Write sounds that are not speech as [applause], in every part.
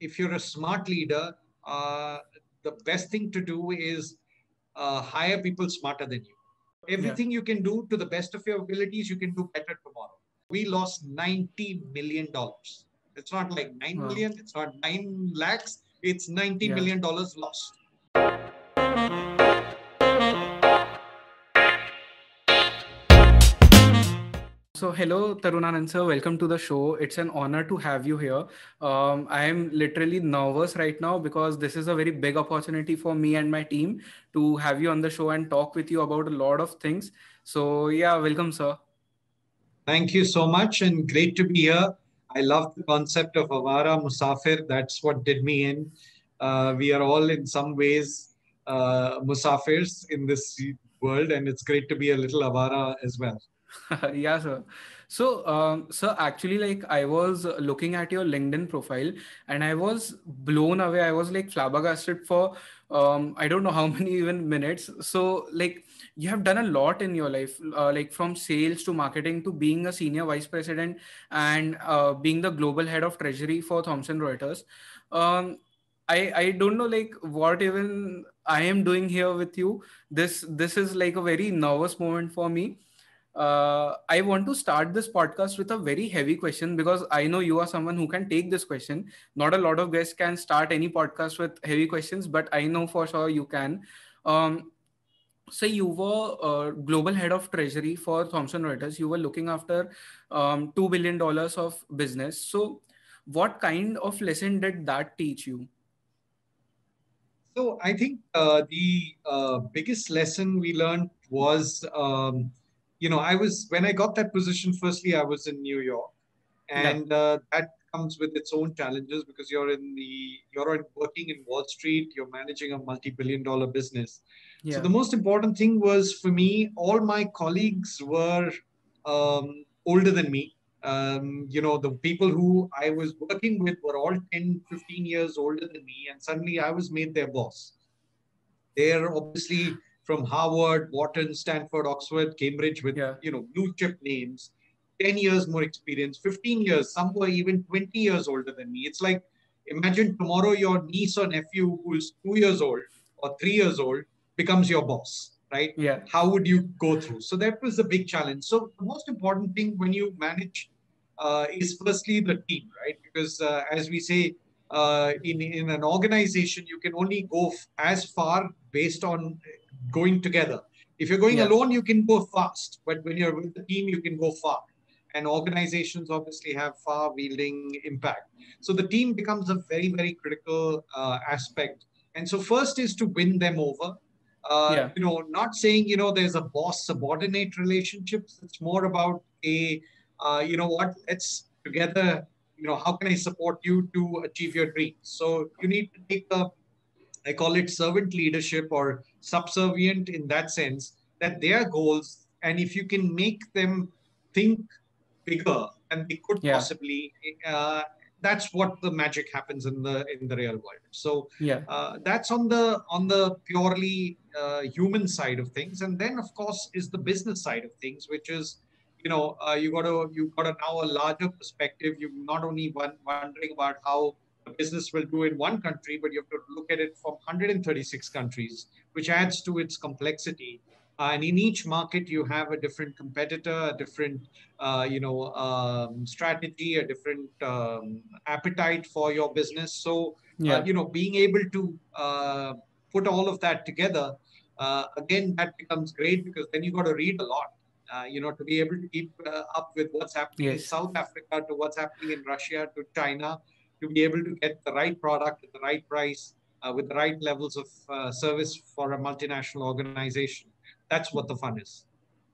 if you're a smart leader, uh, the best thing to do is uh, hire people smarter than you. Everything yeah. you can do to the best of your abilities, you can do better tomorrow. We lost $90 million. It's not like nine wow. million. it's not 9 lakhs, it's ninety yeah. million dollars lost. So, hello, Tarun Anand sir. Welcome to the show. It's an honor to have you here. Um, I am literally nervous right now because this is a very big opportunity for me and my team to have you on the show and talk with you about a lot of things. So, yeah, welcome, sir. Thank you so much and great to be here. I love the concept of Awaara Musaafir. That's what did me in. Uh, we are all in some ways uh, Musafirs in this world, and it's great to be a little Avara as well. [laughs] yeah, sir. So, um, sir, actually, like I was looking at your LinkedIn profile and I was blown away. I was like flabbergasted for um, I don't know how [laughs] many even minutes. So, like you have done a lot in your life, uh, like from sales to marketing to being a senior vice president and uh, being the global head of treasury for Thomson Reuters. Um, I, I don't know like what even I am doing here with you. This this is like a very nervous moment for me uh, I want to start this podcast with a very heavy question because I know you are someone who can take this question. Not a lot of guests can start any podcast with heavy questions, but I know for sure you can. Um, so you were uh, global head of treasury for Thomson Reuters. You were looking after um, two billion dollars of business. So, what kind of lesson did that teach you? So I think uh, the uh, biggest lesson we learned was um, you know, I was when I got that position. Firstly, I was in New York, and yeah. uh, that comes with its own challenges because you're in the you're working in Wall Street. You're managing a multi-billion-dollar business. Yeah. So the most important thing was for me. All my colleagues were um, older than me. Um, you know, the people who I was working with were all 10, 15 years older than me, and suddenly I was made their boss. They're obviously from Harvard, Wharton, Stanford, Oxford, Cambridge with yeah. you know blue chip names, 10 years more experience, 15 years, some were even 20 years older than me. It's like imagine tomorrow your niece or nephew who's two years old or three years old becomes your boss, right? Yeah. How would you go through? So that was the big challenge. So the most important thing when you manage uh, is firstly the team, right? Because uh, as we say, uh, in, in an organization, you can only go f- as far based on going together. If you're going yeah. alone, you can go fast, but when you're with the team, you can go far. And organizations obviously have far wielding impact. So the team becomes a very, very critical uh, aspect. And so, first is to win them over. Uh, yeah. You know, not saying, you know, there's a boss subordinate relationships. It's more about a, uh, you know what, let's together, you know, how can I support you to achieve your dreams? So you need to take a I call it servant leadership or subservient in that sense that their goals, and if you can make them think bigger than they could yeah. possibly, uh, that's what the magic happens in the in the real world. So yeah, uh, that's on the on the purely uh, human side of things, and then of course is the business side of things, which is you know uh, you got to you got to now a larger perspective. You're not only one, wondering about how a business will do in one country, but you have to look at it from 136 countries, which adds to its complexity. Uh, and in each market, you have a different competitor, a different, uh, you know, um, strategy, a different um, appetite for your business. So, uh, yeah. you know, being able to uh, put all of that together, uh, again, that becomes great because then you got to read a lot. You know, to be able to keep up with what's happening yes. in South Africa to what's happening in Russia to China, to be able to get the right product at the right price uh, with the right levels of uh, service for a multinational organization. That's what the fun is.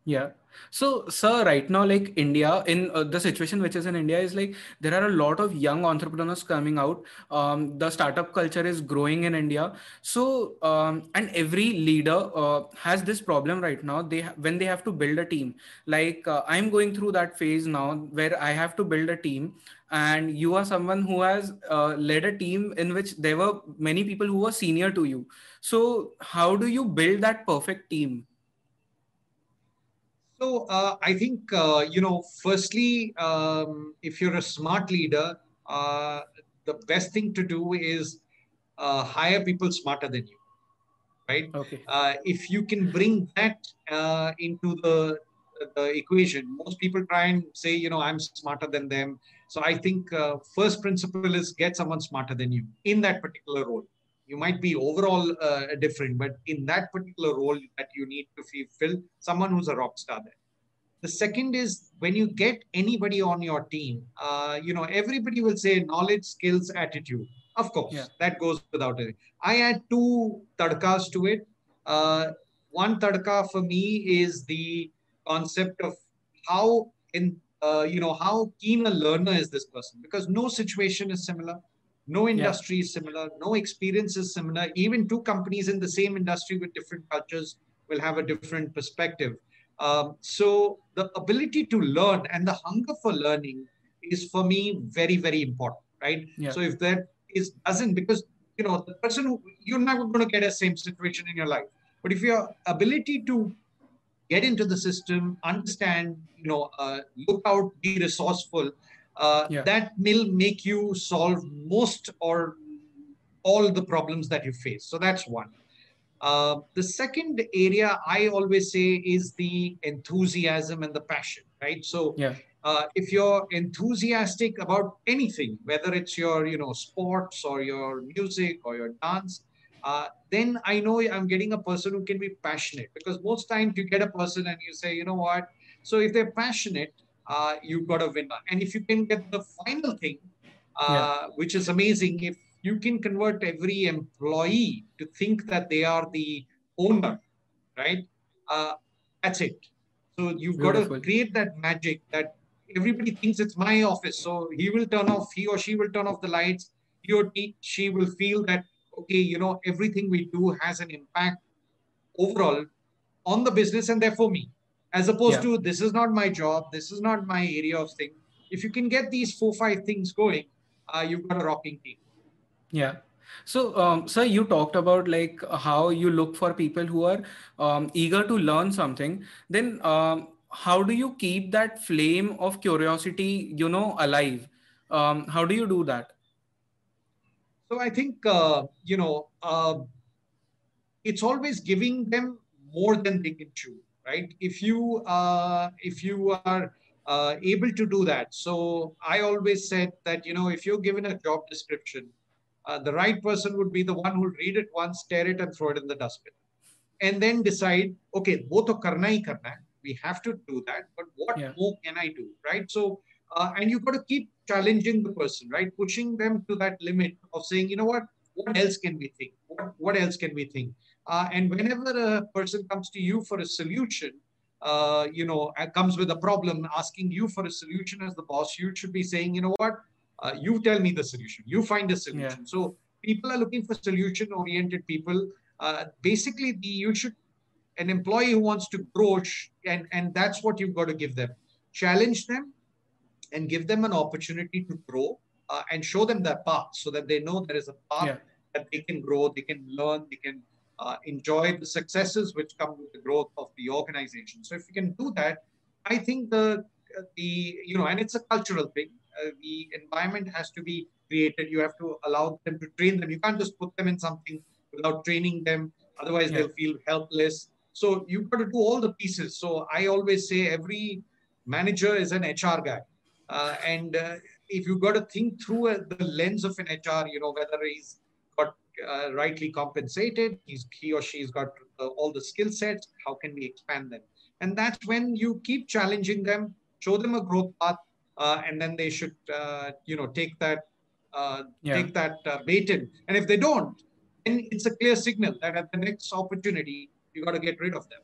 Yeah. So, sir, right now, like India, in uh, the situation which is in India, is like there are a lot of young entrepreneurs coming out. Um, the startup culture is growing in India. So, um, and every leader uh, has this problem right now. They when they have to build a team. Like uh, I'm going through that phase now where I have to build a team, and you are someone who has uh, led a team in which there were many people who were senior to you. So, how do you build that perfect team? So uh, I think uh, you know. Firstly, um, if you're a smart leader, uh, the best thing to do is uh, hire people smarter than you, right? Okay. Uh, if you can bring that uh, into the the equation, most people try and say, you know, I'm smarter than them. So I think uh, first principle is get someone smarter than you in that particular role. You might be overall uh, different, but in that particular role that you need to fill, someone who's a rock star there. The second is when you get anybody on your team, uh, you know, everybody will say knowledge, skills, attitude. Of course, yeah. that goes without it. I add two tadkas to it. Uh, one tadka for me is the concept of how in uh, you know how keen a learner is this person because no situation is similar no industry yeah. is similar no experience is similar even two companies in the same industry with different cultures will have a different perspective um, so the ability to learn and the hunger for learning is for me very very important right yeah. so if that is doesn't because you know the person who you're not going to get a same situation in your life but if your ability to get into the system, understand, you know, uh, look out, be resourceful. Uh, yeah. That will make you solve most or all the problems that you face. So that's one. Uh, the second area I always say is the enthusiasm and the passion, right? So yeah. Uh, if you're enthusiastic about anything, whether it's your, you know, sports or your music or your dance, uh, then I know I'm getting a person who can be passionate because most times you get a person and you say, you know what? So if they're passionate, uh, you've got a winner. And if you can get the final thing, uh, yeah. which is amazing, if you can convert every employee to think that they are the owner, right? Uh, that's it. So you've Beautiful. got to create that magic that everybody thinks it's my office. So he will turn off, he or she will turn off the lights. He or she will feel that okay, you know, everything we do has an impact overall on the business and therefore me, as opposed yeah. to this is not my job, this is not my area of thing. If you can get these four, five things going, uh, you've got a rocking team. Yeah. So, um, sir, you talked about like how you look for people who are um, eager to learn something. Then, um, how do you keep that flame of curiosity, you know, alive? Um, how do you do that? So I think uh, you know uh, it's always giving them more than they can chew, right? If you uh, if you are uh, able to do that, so I always said that you know if you're given a job description, uh, the right person would be the one who'll read it once, tear it, and throw it in the dustbin, and then decide, okay, both to karna hai. We have to do that, but what yeah. more can I do, right? So uh, and you've got to keep challenging the person, right? Pushing them to that limit of saying, you know what, what else can we think? What, what else can we think? Uh, and whenever a person comes to you for a solution, uh, you know, comes with a problem, asking you for a solution as the boss, you should be saying, you know what, uh, you tell me the solution. You find a solution. Yeah. So people are looking for solution-oriented people. Uh, basically, the you should an employee who wants to grow, and and that's what you've got to give them. Challenge them, and give them an opportunity to grow uh, and show them that path so that they know there is a path yeah. that they can grow, they can learn, they can uh, enjoy the successes which come with the growth of the organization. So if you can do that, I think the the you know, and it's a cultural thing. Uh, the environment has to be created. You have to allow them to train them. You can't just put them in something without training them. Otherwise, yeah. they'll feel helpless. So you've got to do all the pieces. So I always say every manager is an HR guy. Uh, and uh, if you've got to think through uh, the lens of an HR, you know, whether he's uh, rightly compensated, he's, he or she's got uh, all the skill sets, how can we expand them? And that's when you keep challenging them, show them a growth path, uh, and then they should, you know, take that, yeah. take that bait in. And if they don't, then it's a clear signal that at the next opportunity, you got to get rid of them.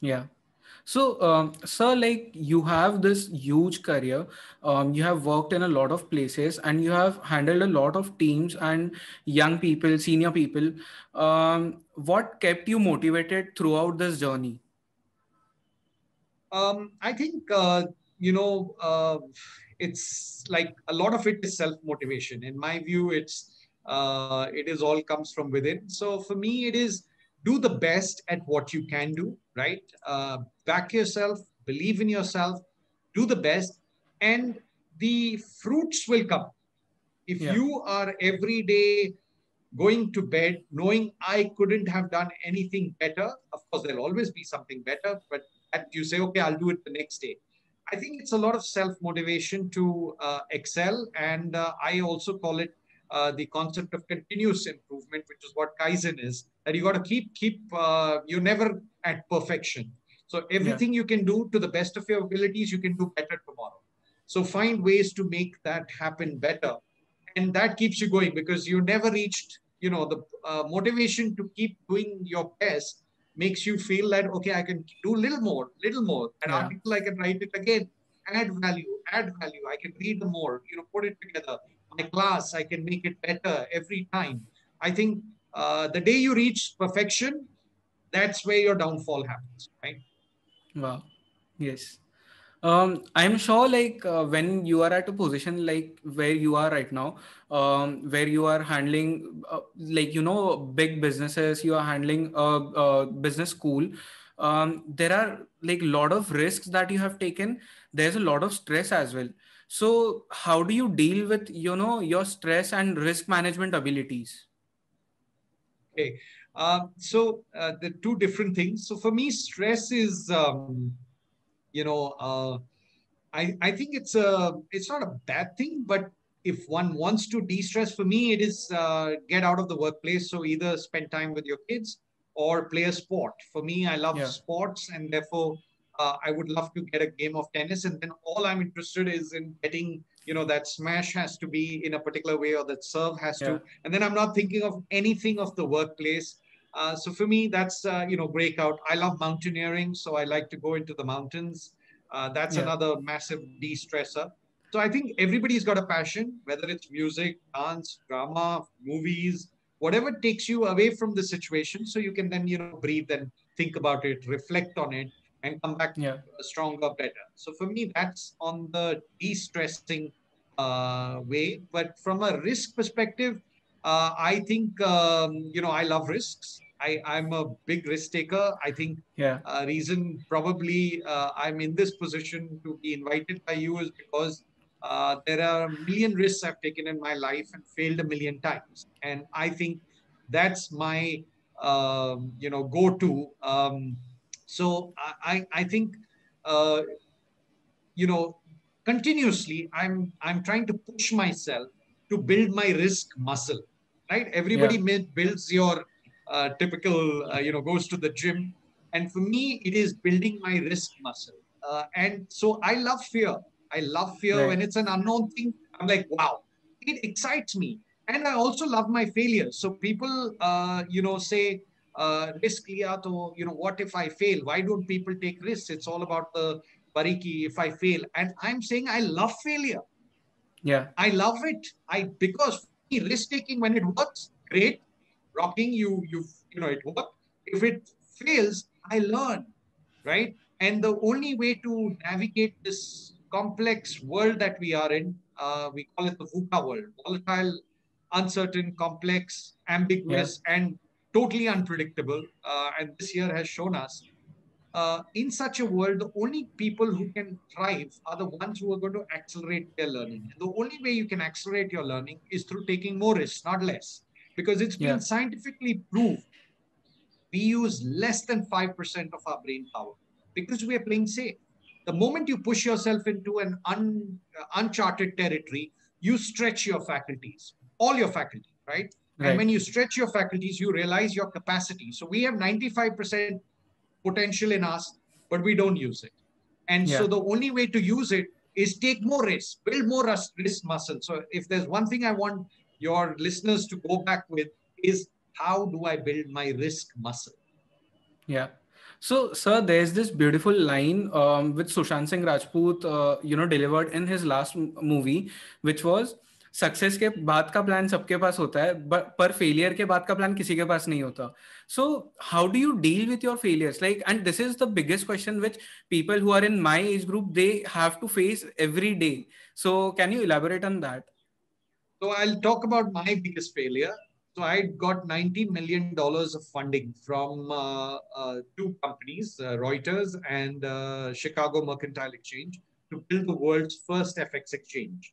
Yeah. So, um, sir, like you have this huge career, um, you have worked in a lot of places, and you have handled a lot of teams and young people, senior people. Um, what kept you motivated throughout this journey? Um, I think uh, you know uh, it's like a lot of it is self motivation. In my view, it's uh, it is all comes from within. So for me, it is do the best at what you can do, right? Uh, back yourself, believe in yourself, do the best, and the fruits will come. If Yeah. you are every day going to bed knowing I couldn't have done anything better, of course, there'll always be something better, but that you say, okay, I'll do it the next day. I think it's a lot of self motivation to uh, excel. And uh, I also call it uh, the concept of continuous improvement, which is what Kaizen is, that you got to keep, keep, uh, you're never at perfection. So everything you can do to the best of your abilities, you can do better tomorrow. So find ways to make that happen better. And that keeps you going because you never reached, you know, the uh, motivation to keep doing your best makes you feel that, okay, I can do a little more, little more. An Yeah. article, I can write it again, add value, add value. I can read more, you know, put it together. My class, I can make it better every time. I think uh, the day you reach perfection, that's where your downfall happens, right? Wow. Yes. Um, I'm sure like uh, when you are at a position like where you are right now, um, where you are handling uh, like you know big businesses, you are handling a, a business school. Um, there are like a lot of risks that you have taken. There's a lot of stress as well. So how do you deal with you know your stress and risk management abilities? Okay. Um, so uh, the two different things. So for me, stress is, um, you know, uh, I I think it's a it's not a bad thing, but if one wants to de-stress, for me, it is uh, get out of the workplace. So either spend time with your kids or play a sport. For me, I love Yeah. sports, and therefore, uh, I would love to get a game of tennis. And then all I'm interested is in getting, you know, that smash has to be in a particular way, or that serve has Yeah. to. And then I'm not thinking of anything of the workplace. Uh, so for me, that's uh, you know breakout. I love mountaineering, so I like to go into the mountains. Uh, that's Yeah. another massive de-stressor. So I think everybody's got a passion, whether it's music, dance, drama, movies, whatever takes you away from the situation, so you can then you know breathe and think about it, reflect on it, and come back Yeah. stronger, better. So for me, that's on the de-stressing uh, way. But from a risk perspective, uh, I think um, you know I love risks. I, I'm a big risk taker. I think Yeah. uh, reason probably uh, I'm in this position to be invited by you is because uh, there are a million risks I've taken in my life and failed a million times, and I think that's my um, you know go-to. Um, so I I, think uh, you know continuously I'm I'm trying to push myself to build my risk muscle. Right? Everybody may- builds your uh, typical uh, you know goes to the gym. And for me it is building my risk muscle. Uh, and so i love fear. I love fear Right. when it's an unknown thing. I'm like wow. It excites me. And i also love my failures. So people uh, you know say uh, risk liya to you know what if i fail why don't people take risks it's all about the bariki if i fail and i'm saying i love failure Yeah. I love it. I because risk taking when it works, great. Rocking you, you you know it worked. If it fails, I learn, right? And the only way to navigate this complex world that we are in, uh, we call it the VUCA world: volatile, uncertain, complex, ambiguous, and totally unpredictable. Uh, and this year has shown us uh, in such a world, the only people who can thrive are the ones who are going to accelerate their learning. And the only way you can accelerate your learning is through taking more risks, not less, because it's been Yeah. scientifically proved we use less than 5% of our brain power because we are playing safe. The moment you push yourself into an un, uh, uncharted territory, you stretch your faculties, all your faculties, right? And when you stretch your faculties, you realize your capacity. So we have 95% potential in us, but we don't use it. And so the only way to use it is take more risk, build more ris- risk muscle. So if there's one thing I want your listeners to go back with is how do I build my risk muscle? Yeah. So, sir, there's this beautiful line um, which Sushant Singh Rajput, uh, you know, delivered in his last m- movie, which was success के बाद का plan सबके पास होता है but पर failure के बाद का प्लान किसी के पास नहीं होता so how do you deal with your failures like and this is the biggest question which people who are in my age group they have to face every day so can you elaborate on that So I'll talk about my biggest failure. So I got 90 million dollars of funding from uh, uh, two companies, uh, Reuters and uh, Chicago Mercantile Exchange, to build the world's first FX exchange.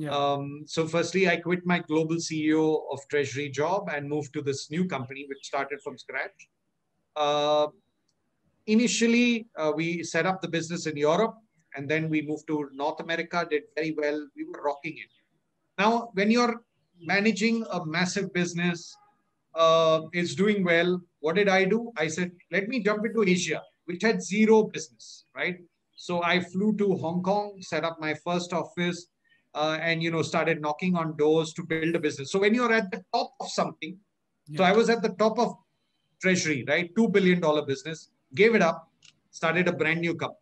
Yeah. Um, so firstly, I quit my global CEO of treasury job and moved to this new company, which started from scratch. Uh, initially, uh, we set up the business in Europe, and then we moved to North America. Did very well. We were rocking it. Now, when you're managing a massive business, uh, it's doing well. What did I do? I said, let me jump into Asia, which had zero business, right? So I flew to Hong Kong, set up my first office, uh, and you know started knocking on doors to build a business. So when you're at the top of something, yeah. so I was at the top of treasury, right? Two billion dollar business, gave it up, started a brand new company.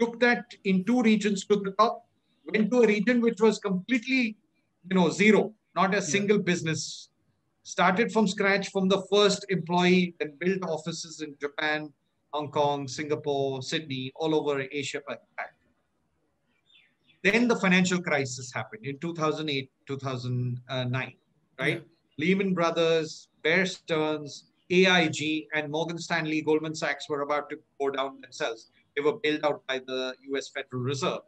Took that in two regions to the top, went to a region which was completely, you know, zero, not a yeah. single business. Started from scratch from the first employee and built offices in Japan, Hong Kong, Singapore, Sydney, all over Asia Pacific. Then the financial crisis happened in 2008, 2009, right? Yeah. Lehman Brothers, Bear Stearns, AIG, and Morgan Stanley, Goldman Sachs were about to go down themselves. They were bailed out by the US Federal Reserve.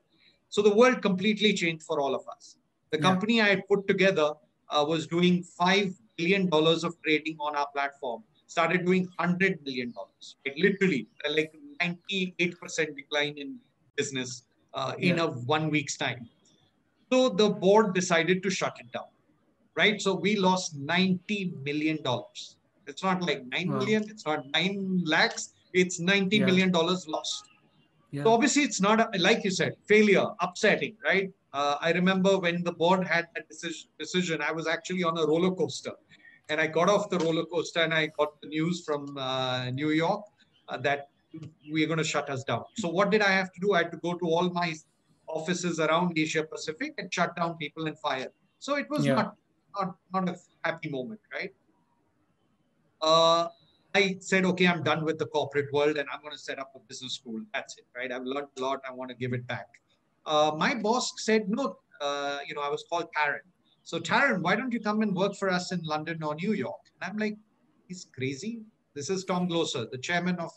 So the world completely changed for all of us. The yeah. company I had put together uh, was doing $5 billion of trading on our platform, started doing $100 million, right? literally like 98% decline in business uh, in yeah. a one week's time. So the board decided to shut it down, right? So we lost ninety million dollars. It's not like nine wow. million. It's not nine lakhs. It's ninety yeah. million dollars lost. Yeah. So obviously, it's not a, like you said, failure, upsetting, right? Uh, I remember when the board had that decision, decision, I was actually on a roller coaster, and I got off the roller coaster and I got the news from uh, New York uh, that we're going to shut us down. So what did I have to do? I had to go to all my offices around Asia Pacific and shut down people and fire. So it was yeah. not, not not a happy moment, right? Uh, I said, okay, I'm done with the corporate world and I'm going to set up a business school. That's it, right? I've learned a lot. I want to give it back. Uh, my boss said, no, uh, you know, I was called Taran. So Taran, why don't you come and work for us in London or New York? And I'm like, he's crazy. This is Tom Glocer, the chairman of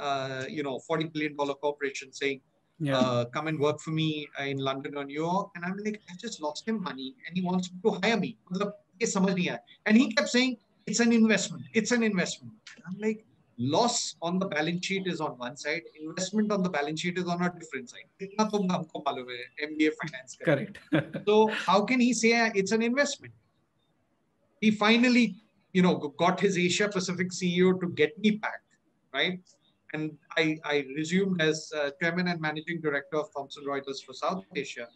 uh, you know, $40 billion corporation saying, yeah. Uh, come and work for me in London or New York. And I'm like, I just lost him money and he wants to hire me. And he kept saying, it's an investment. It's an investment. And I'm like, loss on the balance sheet is on one side, investment on the balance sheet is on a different side. MBA finance. Correct. [laughs] so how can he say it's an investment? He finally, you know, got his Asia Pacific CEO to get me back, right? And I, I resumed as uh, chairman and managing director of Thomson Reuters for South Asia.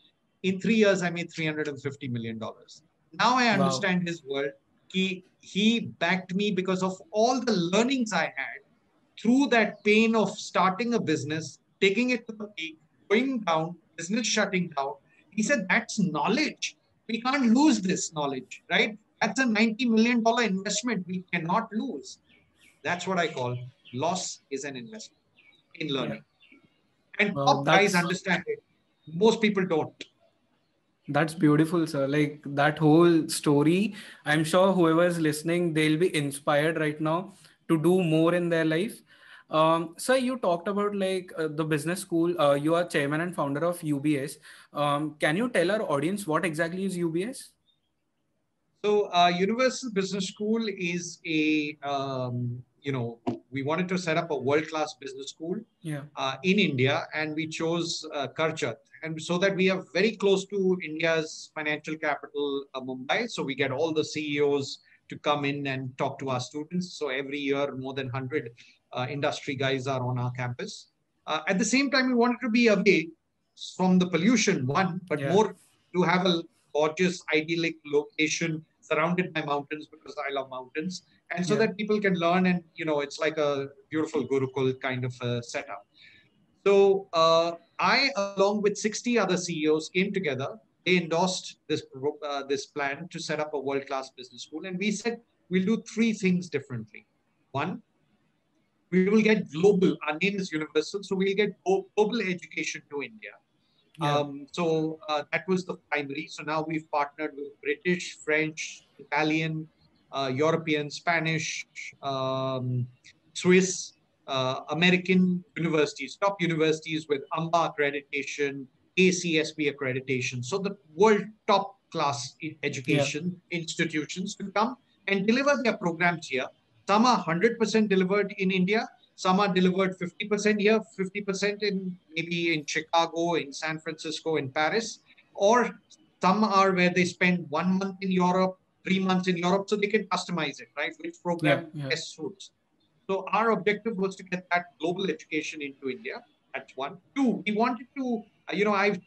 In three years, I made $350 million. Now I understand wow. his world. He, he backed me because of all the learnings I had through that pain of starting a business, taking it to the peak, going down, business shutting down. He said, that's knowledge. We can't lose this knowledge, right? That's a $90 million investment we cannot lose. That's what I call loss is an investment in learning. Yeah. And well, top guys understand it. Most people don't. That's beautiful, sir. Like that whole story, I'm sure whoever is listening, they'll be inspired right now to do more in their life. Um, sir, you talked about like uh, the business school. Uh, you are chairman and founder of UBS. Um, can you tell our audience what exactly is UBS? So, uh, Universal Business School is a um, you know, we wanted to set up a world-class business school yeah. uh, in India, and we chose uh, Karjat, and so that we are very close to India's financial capital, uh, Mumbai. So we get all the CEOs to come in and talk to our students. So every year, more than 100 uh, industry guys are on our campus. Uh, at the same time, we wanted to be away from the pollution, one, but yeah. more to have a gorgeous, idyllic location surrounded by mountains because I love mountains and so yeah. that people can learn and you know it's like a beautiful gurukul kind of a setup. So uh, i along with 60 other ceos came together. They endorsed this uh, this plan to set up a world class business school. And we said we'll do three things differently. One we will get global. Our name is universal so we'll get global education to india. Yeah. um, so uh, that was the primary. So now we've partnered with british french italian European, Spanish, um, Swiss, uh, American universities, top universities with AMBA accreditation, ACSB accreditation. So the world top class education yeah. institutions to come and deliver their programs here. Some are 100% delivered in India. Some are delivered 50% here, 50% in maybe in Chicago, in San Francisco, in Paris, or some are where they spend one month in Europe, three months in Europe, so they can customize it, right? Which program yeah, yeah. best suits. So our objective was to get that global education into India. That's one. Two, we wanted to, you know, I've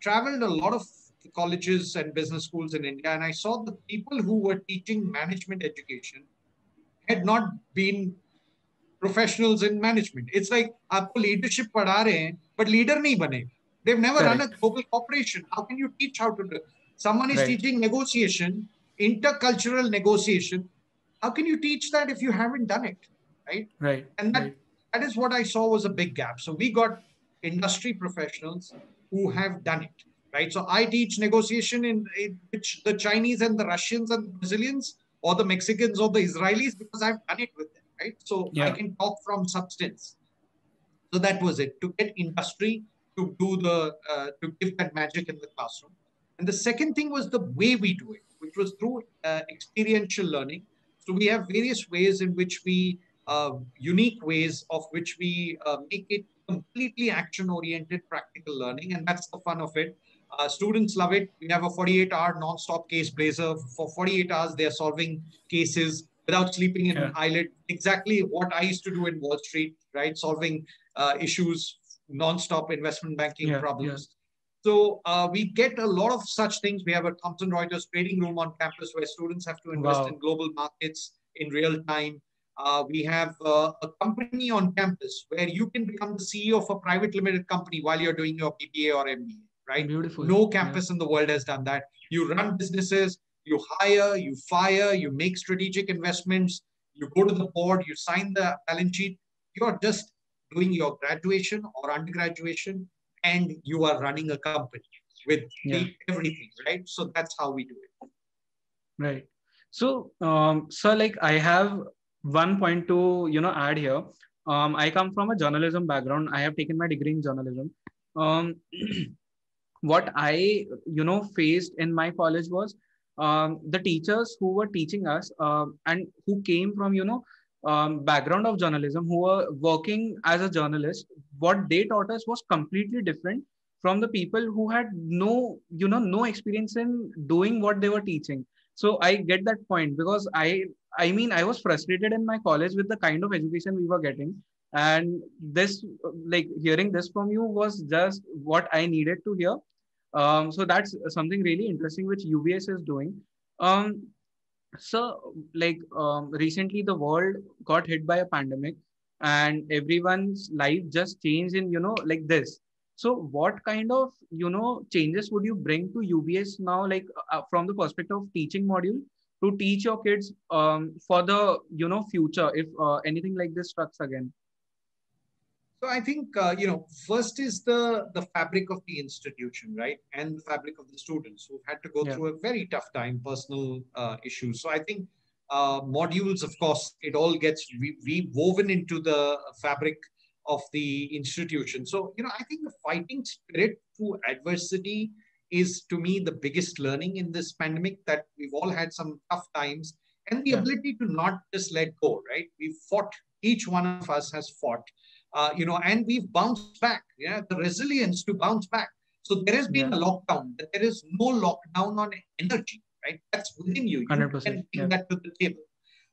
traveled a lot of colleges and business schools in India, and I saw the people who were teaching management education had not been professionals in management. It's like आपको leadership पढ़ा रहे हैं, but leader नहीं बने. They've never Correct. run a global corporation. How can you teach how to do? Someone is right. teaching negotiation, intercultural negotiation. How can you teach that if you haven't done it? Right. Right. And that right. that is what I saw was a big gap. So we got industry professionals who have done it. Right. So I teach negotiation in, in which the Chinese and the Russians and the Brazilians or the Mexicans or the Israelis because I've done it with them. Right. So yeah. I can talk from substance. So that was it. To get industry to do the uh, to give that magic in the classroom. And the second thing was the way we do it, which was through uh, experiential learning. So we have various ways in which we uh, unique ways of which we uh, make it completely action-oriented practical learning, and that's the fun of it. Uh, students love it. We have a 48-hour non-stop case blazer. For 48 hours, they are solving cases without sleeping in yeah. an eyelid. Exactly what I used to do in Wall Street, right? Solving uh, issues non-stop investment banking yeah, problems. So uh, we get a lot of such things. We have a Thomson Reuters trading room on campus where students have to invest wow. in global markets in real time. Uh, we have uh, a company on campus where you can become the CEO of a private limited company while you're doing your BBA or MBA, right? Beautiful. No campus yeah. in the world has done that. You run businesses, you hire, you fire, you make strategic investments, you go to the board, you sign the balance sheet. You're just doing your graduation or undergraduation and you are running a company with yeah. everything, right? So that's how we do it. Right. So, um, so like I have one point to you know add here. Um, I come from a journalism background. I have taken my degree in journalism. Um, [clears throat] what I you know faced in my college was um, the teachers who were teaching us uh, and who came from you know um, background of journalism who were working as a journalist what they taught us was completely different from the people who had no you know no experience in doing what they were teaching. So i get that point because i i mean i was frustrated in my college with the kind of education we were getting. And this like hearing this from you was just what i needed to hear. Um, so that's something really interesting which ubs is doing. Um, so like um, recently the world got hit by a pandemic and everyone's life just changed in you know like this. So what kind of you know changes would you bring to ubs now like uh, from the perspective of teaching module to teach your kids um, for the you know future if uh, anything like this strikes again so I think uh, you know first is the the fabric of the institution, right, and the fabric of the students who've had to go yeah. through a very tough time, personal uh, issues. So I think uh, modules, of course, it all gets re- re- woven into the fabric of the institution. So you know, I think the fighting spirit through adversity is to me the biggest learning in this pandemic that we've all had some tough times and the yeah. ability to not just let go right we've fought each one of us has fought uh, you know, and we've bounced back. Yeah, the resilience to bounce back. So there has been yeah. a lockdown, but there is no lockdown on energy, right? That's within you. You 100%, can bring yeah. that to the table.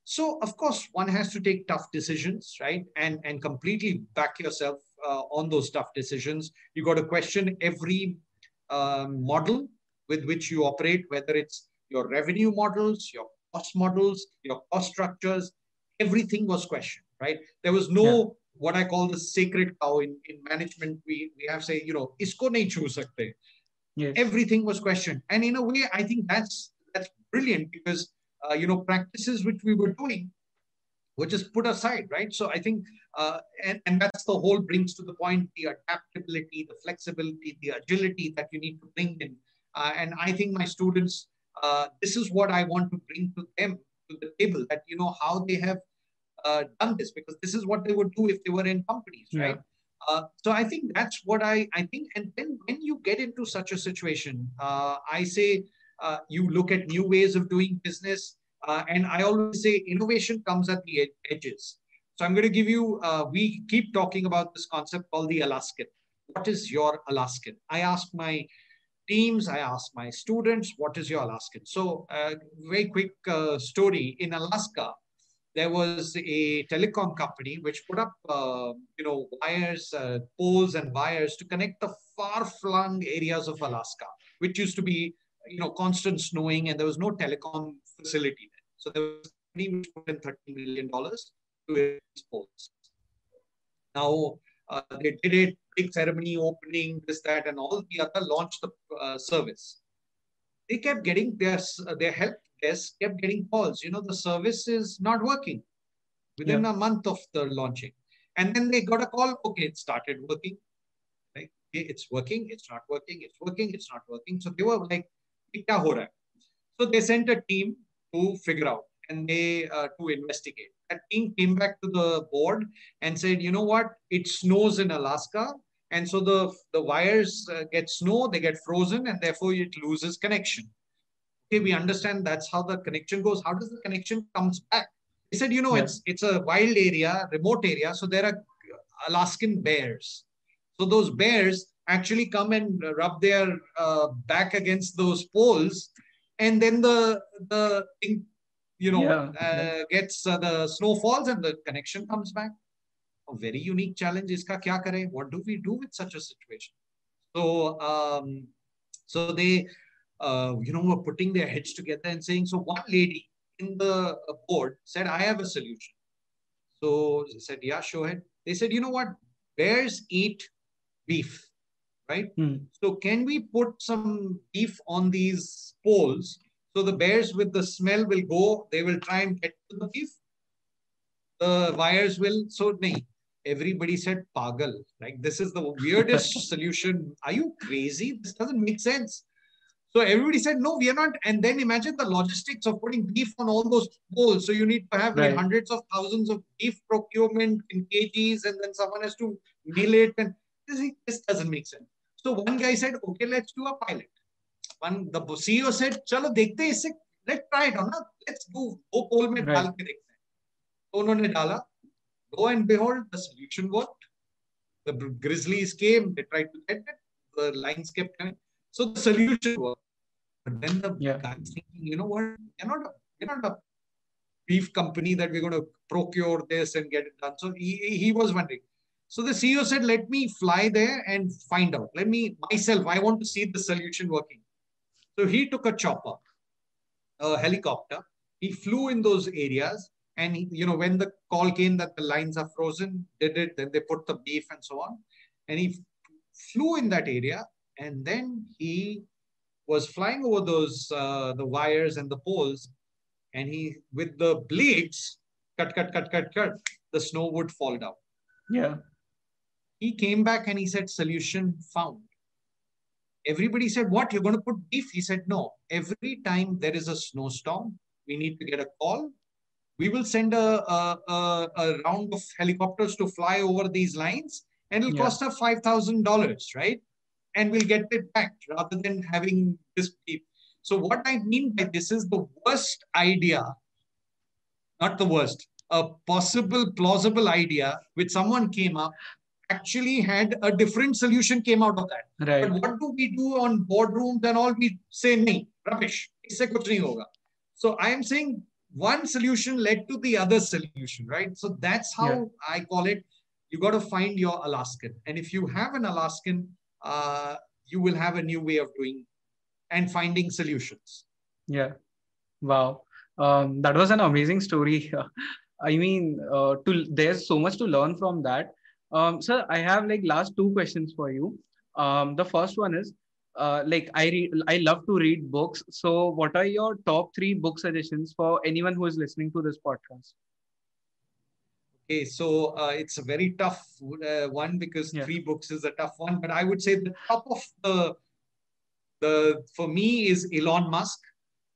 So of course, one has to take tough decisions, right? And and completely back yourself uh, on those tough decisions. You got to question every uh, model with which you operate, whether it's your revenue models, your cost models, your cost structures. Everything was questioned, right? There was no what I call the sacred cow in, in management. We, we have say, you know, isko nahi chhu sakte. Yes. Everything was questioned. And in a way, I think that's that's brilliant because, uh, you know, practices which we were doing were just put aside, right? So I think, uh, and, and that's the whole brings to the point, the adaptability, the flexibility, the agility that you need to bring in. Uh, and I think my students, uh, this is what I want to bring to them to the table that, you know, how they have uh, done this because this is what they would do if they were in companies, yeah. right? Uh, so I think that's what I, I think. And then when you get into such a situation, uh, I say uh, you look at new ways of doing business. Uh, and I always say innovation comes at the ed- edges. So I'm going to give you, uh, we keep talking about this concept called the Alaskan. What is your Alaskan? I ask my teams, I ask my students, what is your Alaskan? So uh, very quick story in Alaska, there was a telecom company which put up, uh, you know, wires, uh, poles and wires to connect the far-flung areas of Alaska, which used to be, you know, constant snowing and there was no telecom facility there. So there was a which put in $30 million to its poles. Now, uh, they did it, big ceremony, opening, this, that, and all the other launched the uh, service. They kept getting their, their help desk kept getting calls. You know, the service is not working within yeah. a month of the launching. And then they got a call. Okay, it started working. Right? It's working. It's not working. It's working. It's not working. So they were like, So they sent a team to figure out and they uh, to investigate. That team came back to the board and said, you know what? It snows in Alaska. And so the, the wires uh, get snow, they get frozen, and therefore it loses connection okay, we understand that's how the connection goes. How does the connection comes back? He said, you know, yeah. it's it's a wild area, remote area, so there are Alaskan bears. So those bears actually come and rub their uh, back against those poles, and then the the thing you know yeah. uh, gets uh, the snow falls and the connection comes back. A very unique challenge. Iska kya kare? What do we do with such a situation? So um, so they uh, you know, were putting their heads together and saying, so one lady in the uh, board said, I have a solution. So they said, yeah, show it. They said, you know what? Bears eat beef, right? Hmm. So can we put some beef on these poles so the bears with the smell will go, they will try and get to the beef. The wires will, so nahi. Everybody said pagal. Like this is the weirdest [laughs] solution. Are you crazy? This doesn't make sense. So everybody said, no, we are not. And then imagine the logistics of putting beef on all those poles. So you need to have right. like hundreds of thousands of beef procurement in kgs, and then someone has to mill it. And this, this doesn't make sense. So one guy said, okay, let's do a pilot. One the CEO said, chalo dekhte isse, let's try it on. Na? Let's do wo pole mein right. ke dekhte. So unhone dala. Lo and behold, the solution worked. The grizzlies came. They tried to get it. The lines kept coming. So the solution was, but then the yeah. guy's thinking, you know what? You're not a, you're not a beef company that we're going to procure this and get it done. So he, he was wondering. So the CEO said, let me fly there and find out. Let me myself, I want to see the solution working. So he took a chopper, a helicopter. He flew in those areas. And, he, you know, when the call came that the lines are frozen, did it, then they put the beef and so on. And he flew in that area and then he was flying over those uh, the wires and the poles, and he with the blades cut, cut, cut, cut, cut, the snow would fall down. Yeah. He came back and he said, "Solution found." Everybody said, "What? You're going to put beef?" He said, "No. Every time there is a snowstorm, we need to get a call. We will send a, a, a, a round of helicopters to fly over these lines, and it'll yeah. cost us five thousand dollars, right?" And we'll get it back rather than having this beef. So what I mean by this is the worst idea, not the worst, a possible plausible idea which someone came up actually had a different solution came out of that. Right. But what do we do on boardrooms and all? We say, nahi, rubbish, isse kuch nahi hoga. So I am saying one solution led to the other solution, right? So that's how yeah. I call it. You got to find your Alaskan. And if you have an Alaskan, uh, you will have a new way of doing and finding solutions. Yeah. Wow. Um, that was an amazing story. [laughs] I mean, uh, to there's so much to learn from that. Um, sir, I have like last two questions for you. Um, the first one is, uh, like I read, I love to read books. So, what are your top three book suggestions for anyone who is listening to this podcast? Okay, so uh, it's a very tough uh, one because yeah. three books is a tough one. But I would say the top of the the for me is Elon Musk.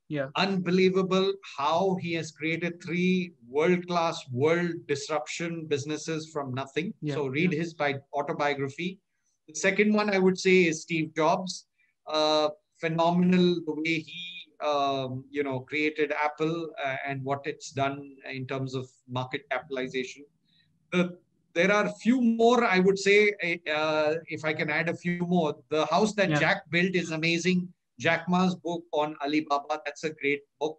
Yeah. Unbelievable how he has created three world class, world disruption businesses from nothing. Yeah. So read Yeah. his bi- autobiography. The second one I would say is Steve Jobs. Uh, phenomenal the way he um, you know created Apple uh, and what it's done in terms of market capitalization. The, there are a few more I would say uh, if I can add a few more. The house that Yeah. Jack built is amazing. Jack Ma's book on Alibaba that's a great book.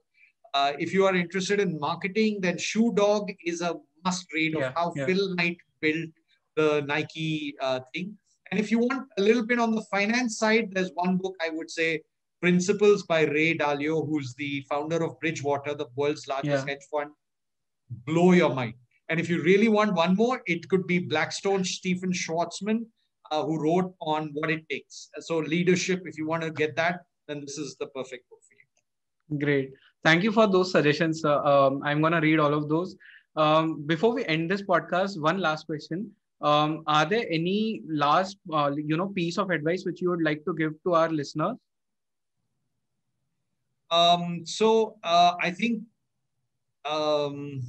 Uh, if you are interested in marketing, then Shoe Dog is a must read Yeah, of how yeah. Phil Knight built the Nike uh, thing. And if you want a little bit on the finance side, there's one book I would say, Principles by Ray Dalio, who's the founder of Bridgewater, the world's largest Yeah. hedge fund. Blow your mind. And if you really want one more, it could be Blackstone Stephen Schwarzman, uh, who wrote on what it takes. So leadership, if you want to get that, then this is the perfect book for you. Great. Thank you for those suggestions. sir. Um, I'm going to read all of those. Um, before we end this podcast, one last question. Um, are there any last, uh, you know, piece of advice which you would like to give to our listeners? Um, so uh, I think, um,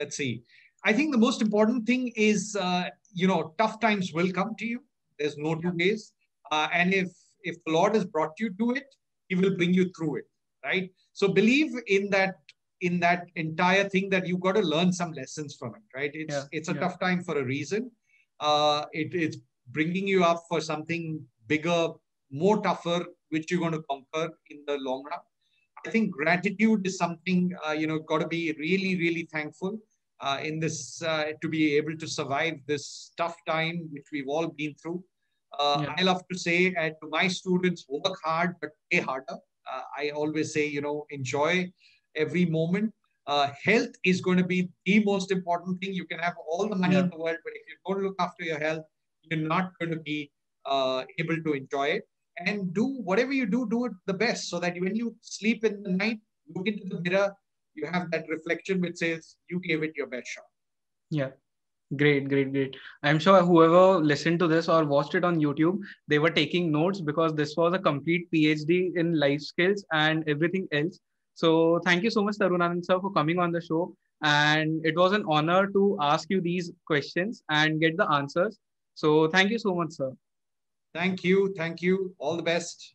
let's see. I think the most important thing is, uh, you know, tough times will come to you. There's no two ways. Uh, and if if the Lord has brought you to it, He will bring you through it, right? So believe in that in that entire thing that you've got to learn some lessons from it, right? It's Yeah, it's a yeah. tough time for a reason. Uh, it, it's bringing you up for something bigger, more tougher, which you're going to conquer in the long run. I think gratitude is something uh, you know got to be really really thankful uh, in this uh, to be able to survive this tough time which we've all been through. Uh, Yeah. I love to say uh, to my students, work hard but play harder. Uh, I always say you know enjoy every moment. Health is going to be the most important thing. You can have all the money in the world, but if you don't look after your health, you're not going to be uh, able to enjoy it and do whatever you do, do it the best so that when you sleep in the night, look into the mirror, you have that reflection which says you gave it your best shot. Yeah. Great, great, great. I'm sure whoever listened to this or watched it on YouTube, they were taking notes because this was a complete PhD in life skills and everything else. So thank you so much, Tarun Anand sir, for coming on the show. And it was an honor to ask you these questions and get the answers. So thank you so much, sir. Thank you. Thank you. All the best.